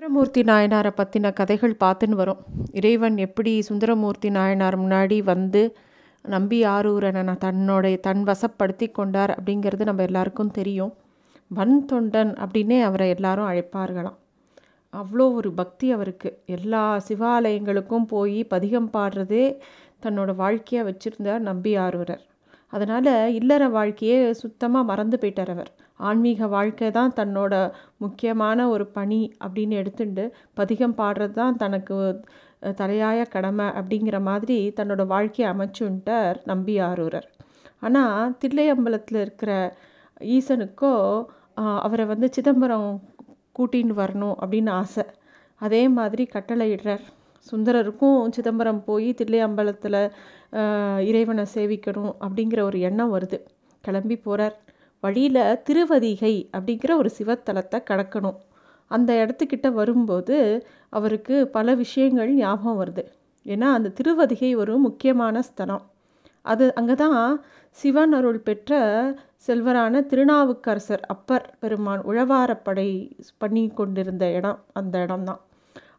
சுந்தரமூர்த்தி நாயனாரை பற்றின கதைகள் பார்த்துன்னு வரும். இறைவன் எப்படி சுந்தரமூர்த்தி நாயனார் முன்னாடி வந்து நம்பி ஆரூரனை நான் தன்னுடைய தன் வசப்படுத்தி கொண்டார் அப்படிங்கிறது நம்ம எல்லாருக்கும் தெரியும். வன் தொண்டன் அப்படின்னே அவரை எல்லாரும் அழைப்பார்களாம். அவ்வளோ ஒரு பக்தி அவருக்கு. எல்லா சிவாலயங்களுக்கும் போய் பதிகம் பாடுறதே தன்னோட வாழ்க்கையாக வச்சுருந்தார் நம்பி ஆரூரர். அதனால் இல்லற வாழ்க்கையே சுத்தமாக மறந்து போயிட்டார் அவர். ஆன்மீக வாழ்க்கை தான் தன்னோட முக்கியமான ஒரு பணி அப்படின்னு எடுத்துட்டு பதிகம் பாடுறது தான் தனக்கு தலையாய கடமை அப்படிங்கிற மாதிரி தன்னோட வாழ்க்கையை அமைச்சுன்ட்டார் நம்பி ஆரூரர் ஆனால் தில்லையம்பலத்தில் இருக்கிற ஈசனுக்கோ அவரை வந்து சிதம்பரம் கூட்டின்னு வரணும் அப்படின்னு ஆசை. அதே மாதிரி கட்டளையிடுறார். சுந்தரருக்கும் சிதம்பரம் போய் தில்லையம்பலத்தில் இறைவனை சேவிக்கணும் அப்படிங்கிற ஒரு எண்ணம் வருது. கிளம்பி போகிறார் வழியில் திருவதிகை அப்படிங்கிற ஒரு சிவத்தலத்தை கடக்கணும். அந்த இடத்துக்கிட்ட வரும்போது அவருக்கு பல விஷயங்கள் ஞாபகம் வருது. ஏன்னா அந்த திருவதிகை ஒரு முக்கியமான ஸ்தலம். அது அங்கே தான் சிவன் அருள் பெற்ற செல்வரான திருநாவுக்கரசர் அப்பர் பெருமான் உழவாரப்படை பண்ணி கொண்டிருந்த இடம் அந்த இடம்தான்.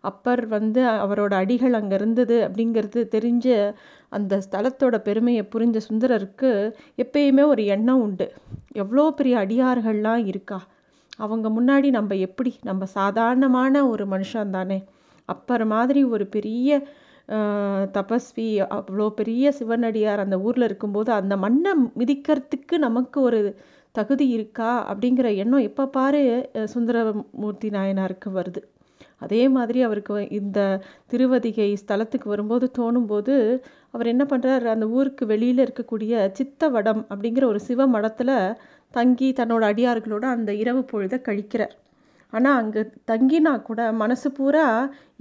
அப்பர் வந்து அவரோட அடிகள் அங்கே இருந்தது அப்படிங்கிறது தெரிஞ்ச அந்த ஸ்தலத்தோட பெருமையை புரிஞ்ச சுந்தரருக்கு எப்பயுமே ஒரு எண்ணம் உண்டு. எவ்வளோ பெரிய அடியார்கள்லாம் இருக்கா? அவங்க முன்னாடி நம்ம எப்படி? நம்ம சாதாரணமான ஒரு மனுஷன் தானே. அப்பர் மாதிரி ஒரு பெரிய தபஸ்வி அவ்வளோ பெரிய சிவனடியார் அந்த ஊரில் இருக்கும்போது அந்த மண்ணை மிதிக்கிறதுக்கு நமக்கு ஒரு தகுதி இருக்கா அப்படிங்கிற எண்ணம் எப்போ பாரு சுந்தரமூர்த்தி நாயனாருக்கு வருது. அதே மாதிரி அவருக்கு இந்த திருவதிகை ஸ்தலத்துக்கு வரும்போது தோணும்போது அவர் என்ன பண்ணுறார் அந்த ஊருக்கு வெளியில் இருக்கக்கூடிய சித்தவடம் அப்படிங்கிற ஒரு சிவ மடத்தில் தங்கி தன்னோட அடியார்களோடு அந்த இரவு பொழுதை கழிக்கிறார். ஆனால் அங்கே தங்கினா கூட மனசு பூரா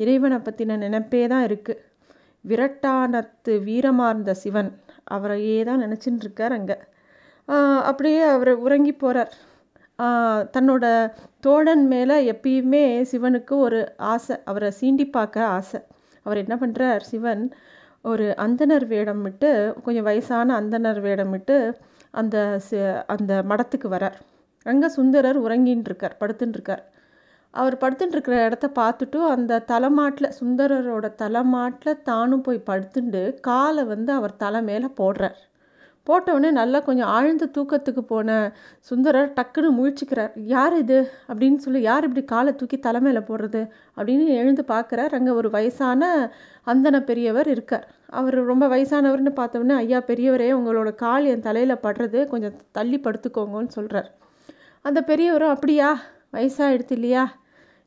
இறைவனை பற்றின நினைப்பே தான் இருக்குது விரட்டானத்து வீரமார்ந்த சிவன். அவரையே தான் நினச்சின்னு இருக்கார் அங்கே. அப்படியே அவர் உறங்கி போகிறார் தன்னோட தோழன் மேலே எப்பயுமே சிவனுக்கு ஒரு ஆசை அவரை சீண்டி பார்க்க ஆசை. அவர் என்ன பண்ணுறார் சிவன் ஒரு அந்தனர் வேடம் விட்டு கொஞ்சம் வயசான அந்தனர் வேடம் விட்டு அந்த அந்த மடத்துக்கு வரார். அங்கே சுந்தரர் உறங்கின்னு இருக்கார் படுத்துன்னு இருக்கார் அவர் படுத்துட்டுருக்கிற இடத்த பார்த்துட்டு அந்த தலைமாட்டில் சுந்தரரோட தலைமாட்டில் தானும் போய் படுத்துண்டு காலை வந்து அவர் தலை மேலே போடுறார். போட்டவுடனே நல்லா கொஞ்சம் ஆழ்ந்த தூக்கத்துக்கு போன சுந்தரர் டக்குன்னு முழிச்சுக்கிறார். யார் இது? அப்படின்னு சொல்லி யார் இப்படி காலை தூக்கி தலைமையில் போடுறது? அப்படின்னு எழுந்து பார்க்குறார். அங்கே ஒரு வயசான அந்தன பெரியவர் இருக்கார். அவர் ரொம்ப வயசானவர்னு பார்த்தோன்னே ஐயா பெரியவரே உங்களோட கால் என் தலையில் படுறது கொஞ்சம் தள்ளி படுத்துக்கோங்கன்னு சொல்கிறார் அந்த பெரியவரும் அப்படியா? வயசாகிடுது இல்லையா?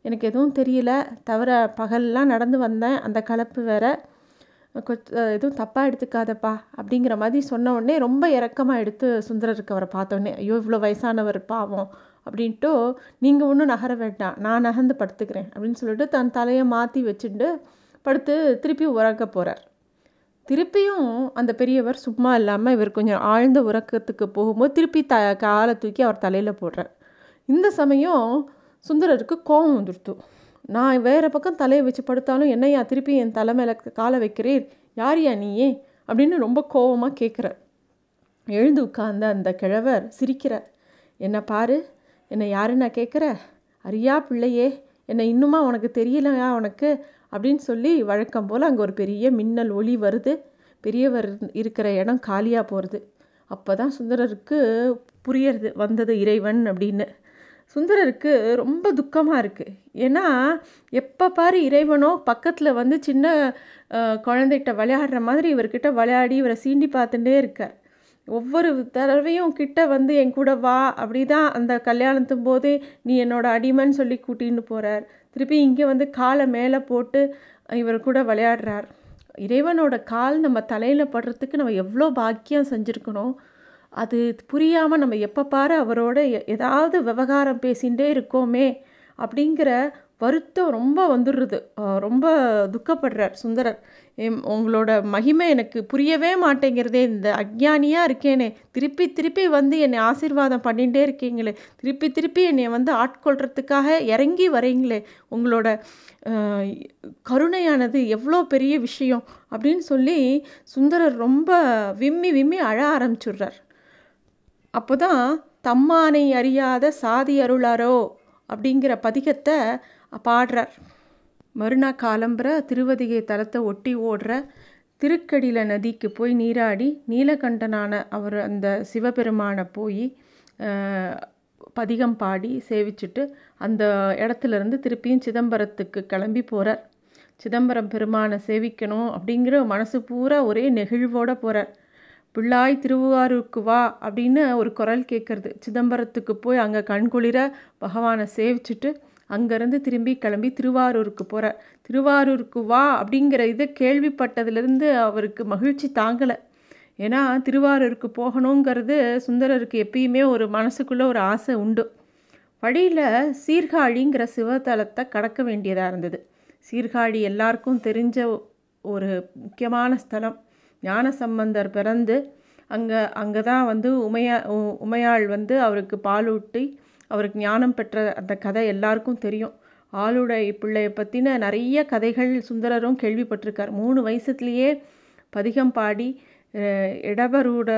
எனக்கு எதுவும் தெரியல. தவிர பகல்லாம் நடந்து வந்தேன். அந்த கலப்பு வேறு. எதுவும் தப்பாக எடுத்துக்காதப்பா அப்படிங்கிற மாதிரி சொன்ன உடனே ரொம்ப இறக்கமாக எடுத்து சுந்தரருக்கு அவரை பார்த்தோன்னே ஐயோ இவ்வளோ வயசானவர் பாவம் அப்படின்ட்டு நீங்கள் ஒன்றும் நகர வேண்டாம் நான் நகர்ந்து படுத்துக்கிறேன் அப்படின்னு சொல்லிட்டு தன் தலையை மாற்றி வச்சுட்டு படுத்து திருப்பி உறக்க போகிறார் திருப்பியும் அந்த பெரியவர் சும்மா இல்லாமல் இவர் கொஞ்சம் ஆழ்ந்த உறக்கத்துக்கு போகும்போது திருப்பி த காலை தூக்கி அவர் தலையில் போடுறார். இந்த சமயம் சுந்தரருக்கு கோபம் வந்துடுத்து நான் வேறு பக்கம் தலையை வச்சு படுத்தாலும் என்னையா திருப்பி என் தலை மேலே காலை வைக்கிறீர்? யாரியா நீயே? அப்படின்னு ரொம்ப கோபமாக கேட்குறார் எழுந்து உட்கார்ந்த அந்த கிழவர் சிரிக்கிறார். என்னை பாரு என்னை யாரு நான் கேட்குற அரியா பிள்ளையே என்னை இன்னுமா உனக்கு தெரியலையா உனக்கு? அப்படின்னு சொல்லி வழக்கம் போல் அங்கே ஒரு பெரிய மின்னல் ஒளி வருது. பெரியவர் இருக்கிற இடம் காலியாக போகிறது அப்போ தான் சுந்தரருக்கு புரியறது வந்தது இறைவன் அப்படின்னு. சுந்தரருக்கு ரொம்ப துக்கமாக இருக்குது ஏன்னா எப்போ பாரு இறைவனோ பக்கத்தில் வந்து சின்ன குழந்தைகிட்ட விளையாடுற மாதிரி இவர்கிட்ட விளையாடி இவரை சீண்டி பார்த்துட்டே இருக்கார். ஒவ்வொரு தடவையும் கிட்ட வந்து என் கூட வா அப்படி தான் அந்த கல்யாணத்தும் போது நீ என்னோட அடிமைன்னு சொல்லி கூட்டின்னு போகிறார் திருப்பி இங்கே வந்து காலை மேலே போட்டு இவர் கூட விளையாடுறார். இறைவனோட கால் நம்ம தலையில் படுறதுக்கு நம்ம எவ்வளோ பாக்கியம் செஞ்சுருக்கணும். அது புரியாமல் நம்ம எப்போ பாரு அவரோட ஏதாவது விவகாரம் பேசிகிட்டே இருக்கோமே அப்படிங்கிற வருத்தம் ரொம்ப வந்துடுறது. ரொம்ப துக்கப்படுறார் சுந்தரர். உங்களோட மகிமை எனக்கு புரியவே மாட்டேங்கிறதே இந்த அஜ்ஞானியாக இருக்கேனே திருப்பி திருப்பி வந்து என்னை ஆசீர்வாதம் பண்ணிகிட்டே இருக்கீங்களே திருப்பி திருப்பி என்னை வந்து ஆட்கொள்கிறதுக்காக இறங்கி வரீங்களே உங்களோட கருணையானது எவ்வளோ பெரிய விஷயம் அப்படின்னு சொல்லி சுந்தரர் ரொம்ப விம்மி விம்மி அழ ஆரம்பிச்சுடுறார். அப்போ தான் தம்மானை அறியாத சாதி அருளாரோ அப்படிங்கிற பதிகத்தை பாடுறார். மறுநாள் காலம்புற திருவதிகை தலத்தை ஒட்டி ஓடுற திருக்கடில நதிக்கு போய் நீராடி நீலகண்டனான அவர் அந்த சிவபெருமானை போய் பதிகம் பாடி சேவிச்சுட்டு அந்த இடத்துலேருந்து திருப்பியும் சிதம்பரத்துக்கு கிளம்பி போகிறார் சிதம்பரம் பெருமானை சேவிக்கணும் அப்படிங்கிற மனசு பூரா ஒரே நெகிழ்வோடு போகிறார் பிள்ளாய் திருவாரூருக்கு வா அப்படின்னு ஒரு குரல் கேட்குறது. சிதம்பரத்துக்கு போய் அங்கே கண்குளிர பகவானை சேவிச்சுட்டு அங்கேருந்து திரும்பி கிளம்பி திருவாரூருக்கு போகிறார் திருவாரூருக்கு வா அப்படிங்கிற இதை கேள்விப்பட்டதுலேருந்து அவருக்கு மகிழ்ச்சி தாங்கலை. ஏன்னா திருவாரூருக்கு போகணுங்கிறது சுந்தரருக்கு எப்பயுமே ஒரு மனசுக்குள்ளே ஒரு ஆசை உண்டு. வழியில் சீர்காழிங்கிற சிவத்தலத்தை கடக்க வேண்டியதாக இருந்தது. சீர்காழி எல்லாருக்கும் தெரிஞ்ச ஒரு முக்கியமான ஸ்தலம். ஞானசம்பந்தர் பிறந்து அங்கே அங்கே தான் வந்து உமையா உமையாள் வந்து அவருக்கு பாலூட்டி அவருக்கு ஞானம் பெற்ற அந்த கதை எல்லாருக்கும் தெரியும். ஆளுடை பிள்ளையை பற்றின நிறைய கதைகள் சுந்தரரும் கேள்விப்பட்டிருக்கார். மூணு வயசுலேயே பதிகம் பாடி இடபரூட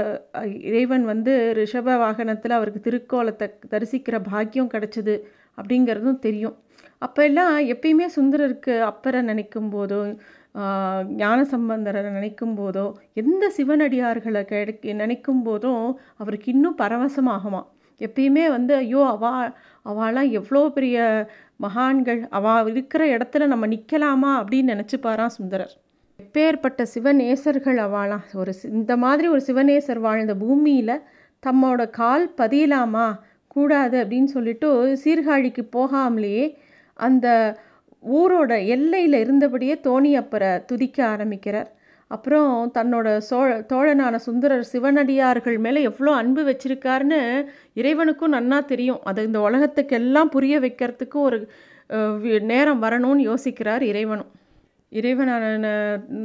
இறைவன் வந்து ரிஷப வாகனத்தில் அவருக்கு திருக்கோலத்தை தரிசிக்கிற பாக்கியம் கிடச்சிது அப்படிங்கிறதும் தெரியும். அப்போ எல்லாம் எப்பயுமே சுந்தரருக்கு அப்பரை நினைக்கும் போதும் ஞான சம்பந்தரை நினைக்கும் போதோ எந்த சிவனடியார்களை கிடை நினைக்கும் போதும் அவருக்கு இன்னும் பரவசமாகுமா? எப்பயுமே வந்து ஐயோ அவா அவளாம் எவ்வளோ பெரிய மகான்கள் அவள் இருக்கிற இடத்துல நம்ம நிற்கலாமா அப்படின்னு நினச்சிப்பாராம் சுந்தரர். எப்பேற்பட்ட சிவநேசர்கள் அவளாம். ஒரு இந்த மாதிரி ஒரு சிவநேசர் வாழ்ந்த பூமியில் தம்மோட கால் பதியலாமா? கூடாது அப்படின்னு சொல்லிட்டு சீர்காழிக்கு போகாமலேயே அந்த ஊரோட எல்லையில் இருந்தபடியே தோணியப்பரை துதிக்க ஆரம்பிக்கிறார். அப்புறம் தன்னோட சோழ தோழனான சுந்தரர் சிவனடியார்கள் மேலே எவ்வளோ அன்பு வச்சிருக்காருன்னு இறைவனுக்கும் நன்னா தெரியும். அது இந்த உலகத்துக்கெல்லாம் புரிய வைக்கிறதுக்கு ஒரு நேரம் வரணும்னு யோசிக்கிறார் இறைவனும். இறைவனான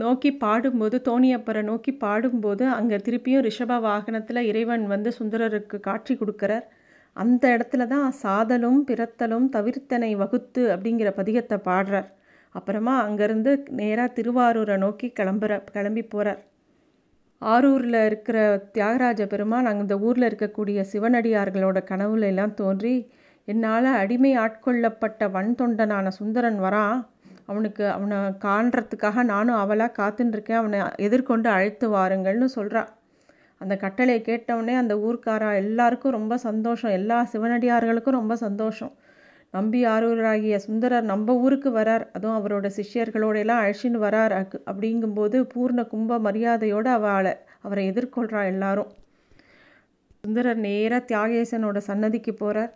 நோக்கி பாடும்போது தோணியப்பரை நோக்கி பாடும்போது அங்கே திருப்பியும் ரிஷப வாகனத்தில் இறைவன் வந்து சுந்தரருக்கு காட்சி கொடுக்குறார். அந்த இடத்துல தான் சாதலும் பிறத்தலும் தவிர்த்தனை வகுத்து அப்படிங்கிற பதிகத்தை பாடுறார். அப்புறமா அங்கேருந்து நேராக திருவாரூரை நோக்கி கிளம்புற கிளம்பி போகிறார் ஆரூரில் இருக்கிற தியாகராஜ பெருமான் அங்கே இந்த ஊரில் இருக்கக்கூடிய சிவனடியார்களோட கனவுல எல்லாம் தோன்றி என்னால் அடிமை ஆட்கொள்ளப்பட்ட வன் தொண்டனான சுந்தரன் வரான். அவனுக்கு அவனை காண்றதுக்காக நானும் அவளாக காத்துட்டுருக்கேன் அவனை எதிர்கொண்டு அழைத்து வாருங்கள்னு சொல்கிறான் அந்த கட்டளையை கேட்டவுடனே அந்த ஊர்க்காரா எல்லாருக்கும் ரொம்ப சந்தோஷம். எல்லா சிவனடியார்களுக்கும் ரொம்ப சந்தோஷம். நம்பி ஆரூராகிய சுந்தரர் நம்ம ஊருக்கு வரார். அதுவும் அவரோட சிஷ்யர்களோட எல்லாம் அழைச்சின்னு வரார் அப்படிங்கும்போது பூர்ண கும்ப மரியாதையோடு அவளை அவரை எதிர்கொள்கிறா எல்லாரும். சுந்தரர் நேராக தியாகேசனோட சன்னதிக்கு போகிறார்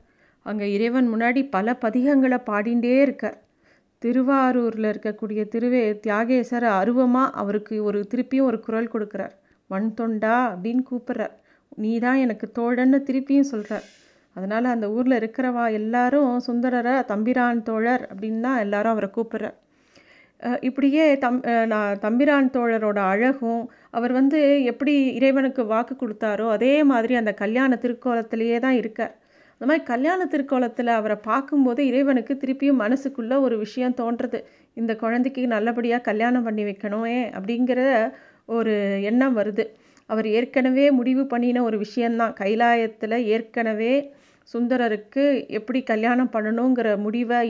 அங்கே இறைவன் முன்னாடி பல பதிகங்களை பாடிண்டே இருக்கார். திருவாரூரில் இருக்கக்கூடிய திருவே தியாகேசர் அருவமாக அவருக்கு ஒரு திருப்பியும் ஒரு குரல் கொடுக்குறார். மண் தொண்டா அப்படின்னு கூப்பிட்றார் நீ தான் எனக்கு தோழன்னு திருப்பியும் சொல்கிறார் அதனால் அந்த ஊரில் இருக்கிறவா எல்லாரும் சுந்தரரை தம்பிரான் தோழர் அப்படின்னு தான் எல்லாரும் அவரை கூப்பிட்றார் இப்படியே தம் நான் தம்பிரான் தோழரோட அழகும் அவர் வந்து எப்படி இறைவனுக்கு வாக்கு கொடுத்தாரோ அதே மாதிரி அந்த கல்யாண திருக்கோலத்திலேயே தான் இருக்கார் அந்த மாதிரி கல்யாண திருக்கோலத்தில் அவரை பார்க்கும்போது இறைவனுக்கு திருப்பியும் மனசுக்குள்ளே ஒரு விஷயம் தோன்றுறது. இந்த குழந்தைக்கு நல்லபடியாக கல்யாணம் பண்ணி வைக்கணுமே அப்படிங்கிற ஒரு எண்ணம் வருது. அவர் ஏற்கனவே முடிவு பண்ணின ஒரு விஷயந்தான் கைலாயத்தில் ஏற்கனவே சுந்தரருக்கு எப்படி கல்யாணம் பண்ணணுங்கிற முடிவை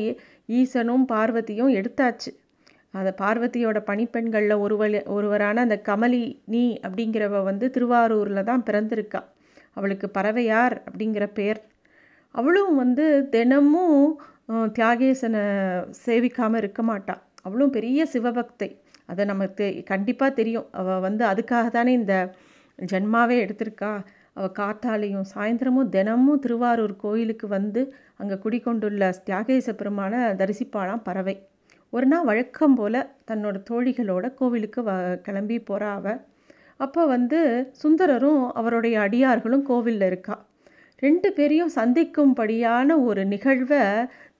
ஈசனும் பார்வதியும் எடுத்தாச்சு. அந்த பார்வதியோட பணிப்பெண்களில் ஒருவள் ஒருவரான அந்த கமலி நீ அப்படிங்கிறவ வந்து திருவாரூரில் தான் பிறந்திருக்கா. அவளுக்கு பறவையார் அப்படிங்கிற பெயர் அவளும் வந்து தினமும் தியாகேசனை சேவிக்காமல் இருக்க மாட்டாள் அவளும் பெரிய சிவபக்தை. அதை நமக்கு கண்டிப்பாக தெரியும். அவள் வந்து அதுக்காக தானே இந்த ஜென்மாவே எடுத்திருக்கா. அவள் காத்தாலையும் சாயந்தரமும் தினமும் திருவாரூர் கோயிலுக்கு வந்து அங்கே குடிக்கொண்டுள்ள தியாகேச பெருமான தரிசிப்பாளாம் பறவை. ஒரு நாள் வழக்கம் போல் தன்னோட தோழிகளோட கோவிலுக்கு வ கிளம்பி போகிறா அவள் அப்போ வந்து சுந்தரரும் அவருடைய அடியார்களும் கோவிலில் இருக்கா. ரெண்டு பேரையும் சந்திக்கும்படியான ஒரு நிகழ்வை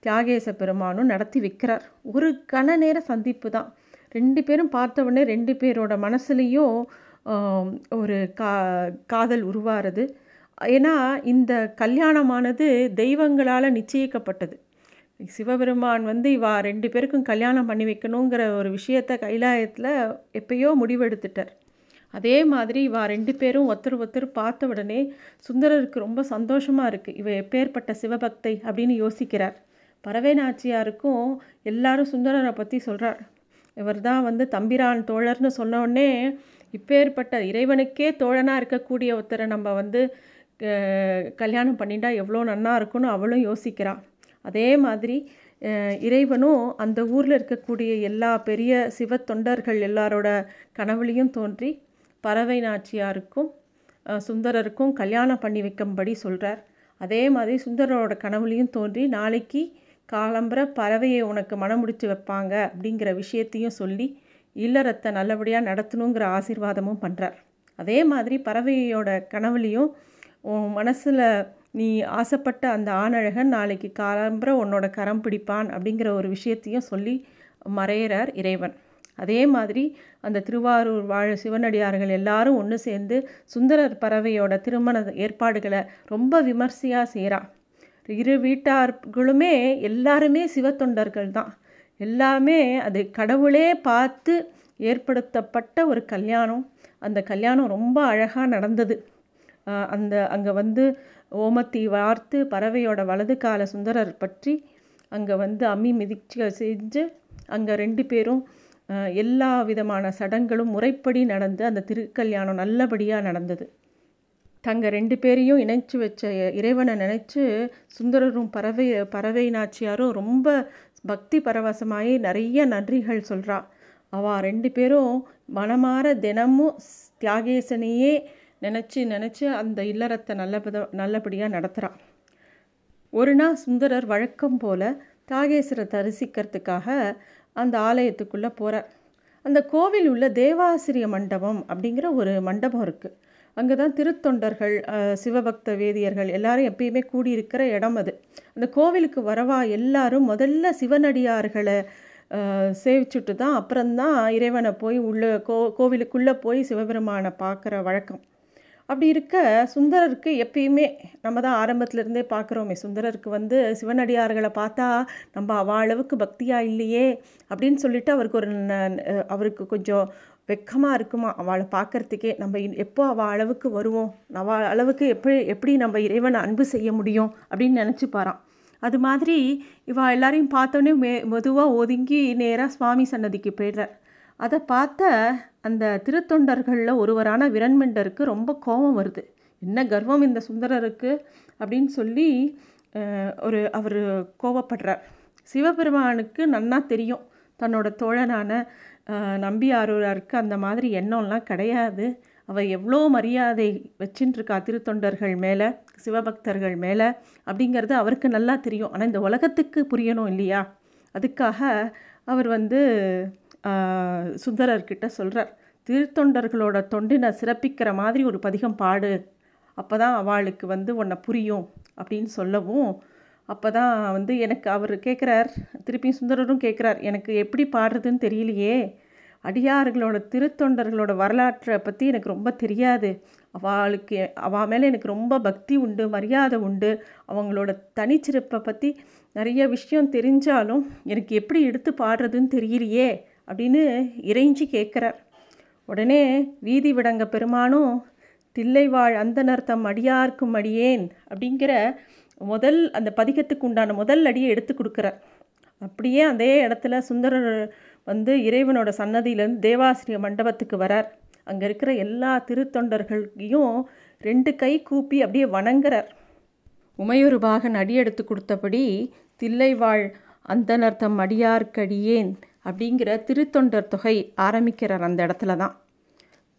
தியாகேச பெருமானும் நடத்தி வைக்கிறார். ஒரு கண நேர சந்திப்பு தான். ரெண்டு பேரும் பார்த்த உடனே ரெண்டு பேரோட மனசுலேயும் ஒரு கா காதல் உருவாகிறது ஏன்னா இந்த கல்யாணமானது தெய்வங்களால் நிச்சயிக்கப்பட்டது. சிவபெருமான் வந்து இவா ரெண்டு பேருக்கும் கல்யாணம் பண்ணி வைக்கணுங்கிற ஒரு விஷயத்த கைலாயத்தில் எப்பயோ முடிவெடுத்துட்டார். அதே மாதிரி இவா ரெண்டு பேரும் ஒருத்தர் ஒருத்தர் பார்த்த உடனே சுந்தரருக்கு ரொம்ப சந்தோஷமாக இருக்குது இவ எப்பேற்பட்ட சிவபக்தை அப்படின்னு யோசிக்கிறார். பறவை நாச்சியாருக்கும் எல்லாரும் சுந்தரரை பற்றி சொல்கிறார் இவர் தான் வந்து தம்பிரான் தோழர்னு சொன்னோடனே இப்பேற்பட்ட இறைவனுக்கே தோழனாக இருக்கக்கூடிய ஒருத்தரை நம்ம வந்து கல்யாணம் பண்ணிட்டா எவ்வளோ நன்னா இருக்கும்னு அவளும் யோசிக்கிறாள் அதே மாதிரி இறைவனும் அந்த ஊரில் இருக்கக்கூடிய எல்லா பெரிய சிவ தொண்டர்கள் எல்லாரோட கனவுலையும் தோன்றி பறவை நாச்சியாருக்கும் சுந்தரருக்கும் கல்யாணம் பண்ணி வைக்கும்படி சொல்கிறார் அதே மாதிரி சுந்தரரோட கனவுலையும் தோன்றி நாளைக்கு காலம்பர பறவையை உனக்கு மனம் முடித்து வைப்பாங்க அப்படிங்கிற விஷயத்தையும் சொல்லி இல்லறத்தை நல்லபடியாக நடத்தணுங்கிற ஆசீர்வாதமும் பண்ணுறார் அதே மாதிரி பறவையோட கனவுலையும் உன் மனசில் நீ ஆசைப்பட்ட அந்த ஆணழகன் நாளைக்கு காலம்பர உன்னோட கரம் பிடிப்பான் அப்படிங்கிற ஒரு விஷயத்தையும் சொல்லி மறையிறார் இறைவன். அதே மாதிரி அந்த திருவாரூர் வாழ சிவனடியார்கள் எல்லாரும் ஒன்று சேர்ந்து சுந்தரர் பறவையோட திருமண ஏற்பாடுகளை ரொம்ப விமர்சையாக செய்கிறான் இரு வீட்டார்களுமே எல்லாருமே சிவத்தொண்டர்கள் தான். எல்லாமே அது கடவுளே பார்த்து ஏற்படுத்தப்பட்ட ஒரு கல்யாணம். அந்த கல்யாணம் ரொம்ப அழகாக நடந்தது. அந்த அங்கே வந்து ஓமத்தி வார்த்து பறவையோட வலது கால சுந்தரர் பற்றி அங்கே வந்து அம்மி மிதிச்சு செஞ்சு அங்கே ரெண்டு பேரும் எல்லா விதமான சடங்களும் முறைப்படி நடந்து அந்த திருக்கல்யாணம் நல்லபடியாக நடந்தது. தங்க ரெண்டு பேரையும் இணைச்சி வச்ச இறைவனை நினச்சி சுந்தரரும் பறவை பறவை நாச்சியாரும் ரொம்ப பக்தி பரவசமாகி நிறைய நன்றிகள் சொல்கிறா அவள் ரெண்டு பேரும் மனமாற தினமும் தியாகேசனையே நினச்சி நினச்சி அந்த இல்லறத்தை நல்லபத நல்லபடியாக நடத்துகிறான் ஒரு நாள் சுந்தரர் வழக்கம் போல் தியாகேஸ்வரை தரிசிக்கிறதுக்காக அந்த ஆலயத்துக்குள்ளே போகிறார் அந்த கோவில் உள்ள தேவாசிரிய மண்டபம் அப்படிங்கிற ஒரு மண்டபம் இருக்குது அங்கே தான் திருத்தொண்டர்கள் சிவபக்த வேதியர்கள் எல்லாரும் எப்பயுமே கூடியிருக்கிற இடம் அது. அந்த கோவிலுக்கு வரவா எல்லாரும் முதல்ல சிவனடியார்களை சேவிச்சுட்டு தான் அப்புறம்தான் இறைவனை போய் உள்ள கோ கோவிலுக்குள்ளே போய் சிவபெருமானை பார்க்குற வழக்கம். அப்படி இருக்க சுந்தரருக்கு எப்பயுமே நம்ம தான் ஆரம்பத்திலேருந்தே பார்க்குறோமே சுந்தரருக்கு வந்து சிவனடியார்களை பார்த்தா நம்ம அவ அளவுக்கு பக்தியாக இல்லையே அப்படின்னு சொல்லிட்டு அவருக்கு ஒரு அவருக்கு கொஞ்சம் வெக்கமாக இருக்குமா? அவளை பார்க்கறதுக்கே நம்ம எப்போ அவள் அளவுக்கு வருவோம்? அவள் அளவுக்கு எப்படி எப்படி நம்ம இறைவனை அன்பு செய்ய முடியும்? அப்படின்னு நினச்சி பாரான் அது மாதிரி இவள் எல்லாரையும் பார்த்தோன்னே மே மெதுவாக ஒதுங்கி நேராக சுவாமி சன்னதிக்கு போயிடுறார் அதை பார்த்த அந்த திருத்தொண்டர்களில் ஒருவரான விரண்மெண்டருக்கு ரொம்ப கோபம் வருது. என்ன கர்வம் இந்த சுந்தரருக்கு? அப்படின்னு சொல்லி ஒரு அவர் கோவப்படுறார் சிவபெருமானுக்கு நன்னா தெரியும் தன்னோட தோழனான நம்பியாரூராருக்கு அந்த மாதிரி எண்ணம்லாம் கிடையாது. அவள் எவ்வளோ மரியாதை வச்சுட்டு திருத்தொண்டர்கள் மேலே சிவபக்தர்கள் மேலே அப்படிங்கிறது அவருக்கு நல்லா தெரியும். ஆனால் இந்த உலகத்துக்கு புரியணும் இல்லையா? அதுக்காக அவர் வந்து சுந்தரர்கிட்ட சொல்கிறார் திருத்தொண்டர்களோட தொண்டினை சிறப்பிக்கிற மாதிரி ஒரு பதிகம் பாடு. அப்போ தான் அவளுக்கு வந்து உன்னை புரியும் அப்படின்னு சொல்லவும் அப்போ தான் வந்து எனக்கு அவர் கேட்குறார் திருப்பியும் சுந்தரரும் கேட்குறார் எனக்கு எப்படி பாடுறதுன்னு தெரியலையே. அடியார்களோட திருத்தொண்டர்களோட வரலாற்றை பற்றி எனக்கு ரொம்ப தெரியாது. அவளுக்கு அவள் மேலே எனக்கு ரொம்ப பக்தி உண்டு மரியாதை உண்டு. அவங்களோட தனிச்சிறப்பை பற்றி நிறைய விஷயம் தெரிஞ்சாலும் எனக்கு எப்படி எடுத்து பாடுறதுன்னு தெரியலையே அப்படின்னு இறைஞ்சி கேட்குறார் உடனே வீதி விடங்க பெருமானும் தில்லைவாழ் அந்தனர் தம் அடியார்க்கும் அடியேன் அப்படிங்கிற முதல் அந்த பதிகத்துக்கு உண்டான முதல் அடியை எடுத்து கொடுக்குறார். அப்படியே அதே இடத்துல சுந்தரர் வந்து இறைவனோட சன்னதியிலேருந்து தேவாசிரிய மண்டபத்துக்கு வரார். அங்கே இருக்கிற எல்லா திருத்தொண்டர்களையும் ரெண்டு கை கூப்பி அப்படியே வணங்குறார். உமையொரு பாகன் அடி எடுத்து கொடுத்தபடி தில்லைவாழ் அந்தனர் தம் அடியார்க்கடியேன் அப்படிங்கிற திருத்தொண்டர் தொகை ஆரம்பிக்கிறார் அந்த இடத்துல தான்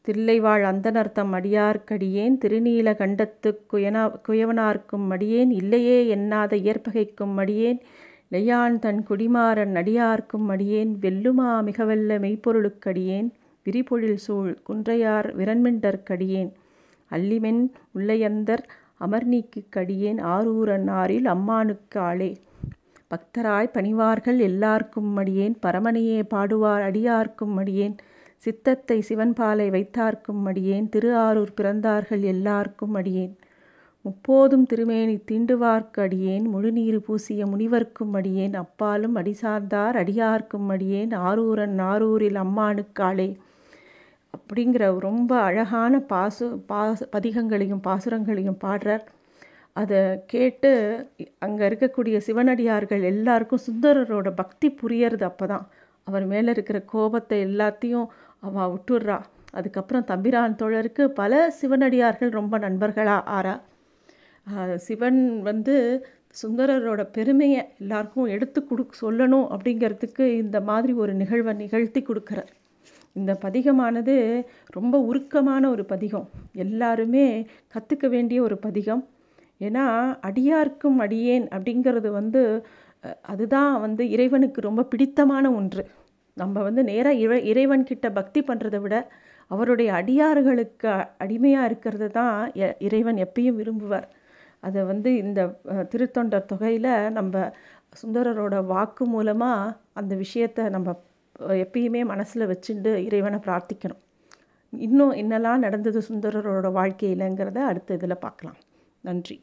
தில்லைவாழ் அந்தனர்த்தம் அடியார்க்கடியேன் திருநீலகண்டத்துக் குயனா குயவனார்க்கும் அடியேன் இல்லையே எண்ணாத இயற்பகைக்கும் அடியேன் நெய்யான் தன் குடிமாறன் அடியார்க்கும் அடியேன் வெல்லுமா மிகவல்ல மெய்ப்பொருளுக்கடியேன் விரிபொழில் சூழ் குன்றையார் விரண்மிண்டற்கடியேன் அல்லிமென் உள்ளையந்தர் அமர்நீக்குக்கடியேன் ஆரூரன் ஆறில் அம்மானுக்கு ஆளே பக்தராய் பணிவார்கள் எல்லார்க்கும் அடியேன் பரமனையே பாடுவார் அடியார்க்கும் அடியேன் சித்தத்தை சிவன்பாலை வைத்தார்க்கும் அடியேன். திரு ஆரூர் பிறந்தார்கள் எல்லார்க்கும் அடியேன். முப்போதும் திருமேனி தீண்டுவார்க்கு அடியேன். முழுநீர் பூசிய முனிவர்க்கும் அடியேன். அப்பாலும் அடிசார்ந்தார் அடியார்க்கும் அடியேன். ஆரூரன் ஆரூரில் அம்மானுக்காளே அப்படிங்கிற ரொம்ப அழகான பாசு பாச பதிகங்களையும் பாசுரங்களையும் பாடுறார். அதை கேட்டு அங்கே இருக்கக்கூடிய சிவனடியார்கள் எல்லாருக்கும் சுந்தரரோட பக்தி புரியறது அப்போ தான் அவர் மேலே இருக்கிற கோபத்தை எல்லாத்தையும் அவள் விட்டுடுறா அதுக்கப்புறம் தம்பிரான் தோழருக்கு பல சிவனடியார்கள் ரொம்ப நண்பர்களாக ஆறா. சிவன் வந்து சுந்தரரோட பெருமையை எல்லாருக்கும் எடுத்து கொடு சொல்லணும் அப்படிங்கிறதுக்கு இந்த மாதிரி ஒரு நிகழ்வை நிகழ்த்தி கொடுக்குறார். இந்த பதிகமானது ரொம்ப உருக்கமான ஒரு பதிகம். எல்லாருமே கற்றுக்க வேண்டிய ஒரு பதிகம். ஏன்னா அடியார்க்கும் அடியேன் அப்படிங்கிறது வந்து அதுதான் வந்து இறைவனுக்கு ரொம்ப பிடித்தமான ஒன்று. நம்ம வந்து நேராக இறை இறைவன்கிட்ட பக்தி பண்ணுறதை விட அவருடைய அடியார்களுக்கு அடிமையாக இருக்கிறது தான் இறைவன் எப்பயும் விரும்புவார். அதை வந்து இந்த திருத்தொண்டர் தொகையில் நம்ம சுந்தரரோட வாக்கு மூலமாக அந்த விஷயத்தை நம்ம எப்பயுமே மனசில் வச்சுட்டு இறைவனை பிரார்த்திக்கணும். இன்னும் என்னெல்லாம் நடந்தது சுந்தரரோட வாழ்க்கையிலங்கிறத அடுத்த இதில் பார்க்கலாம். நன்றி.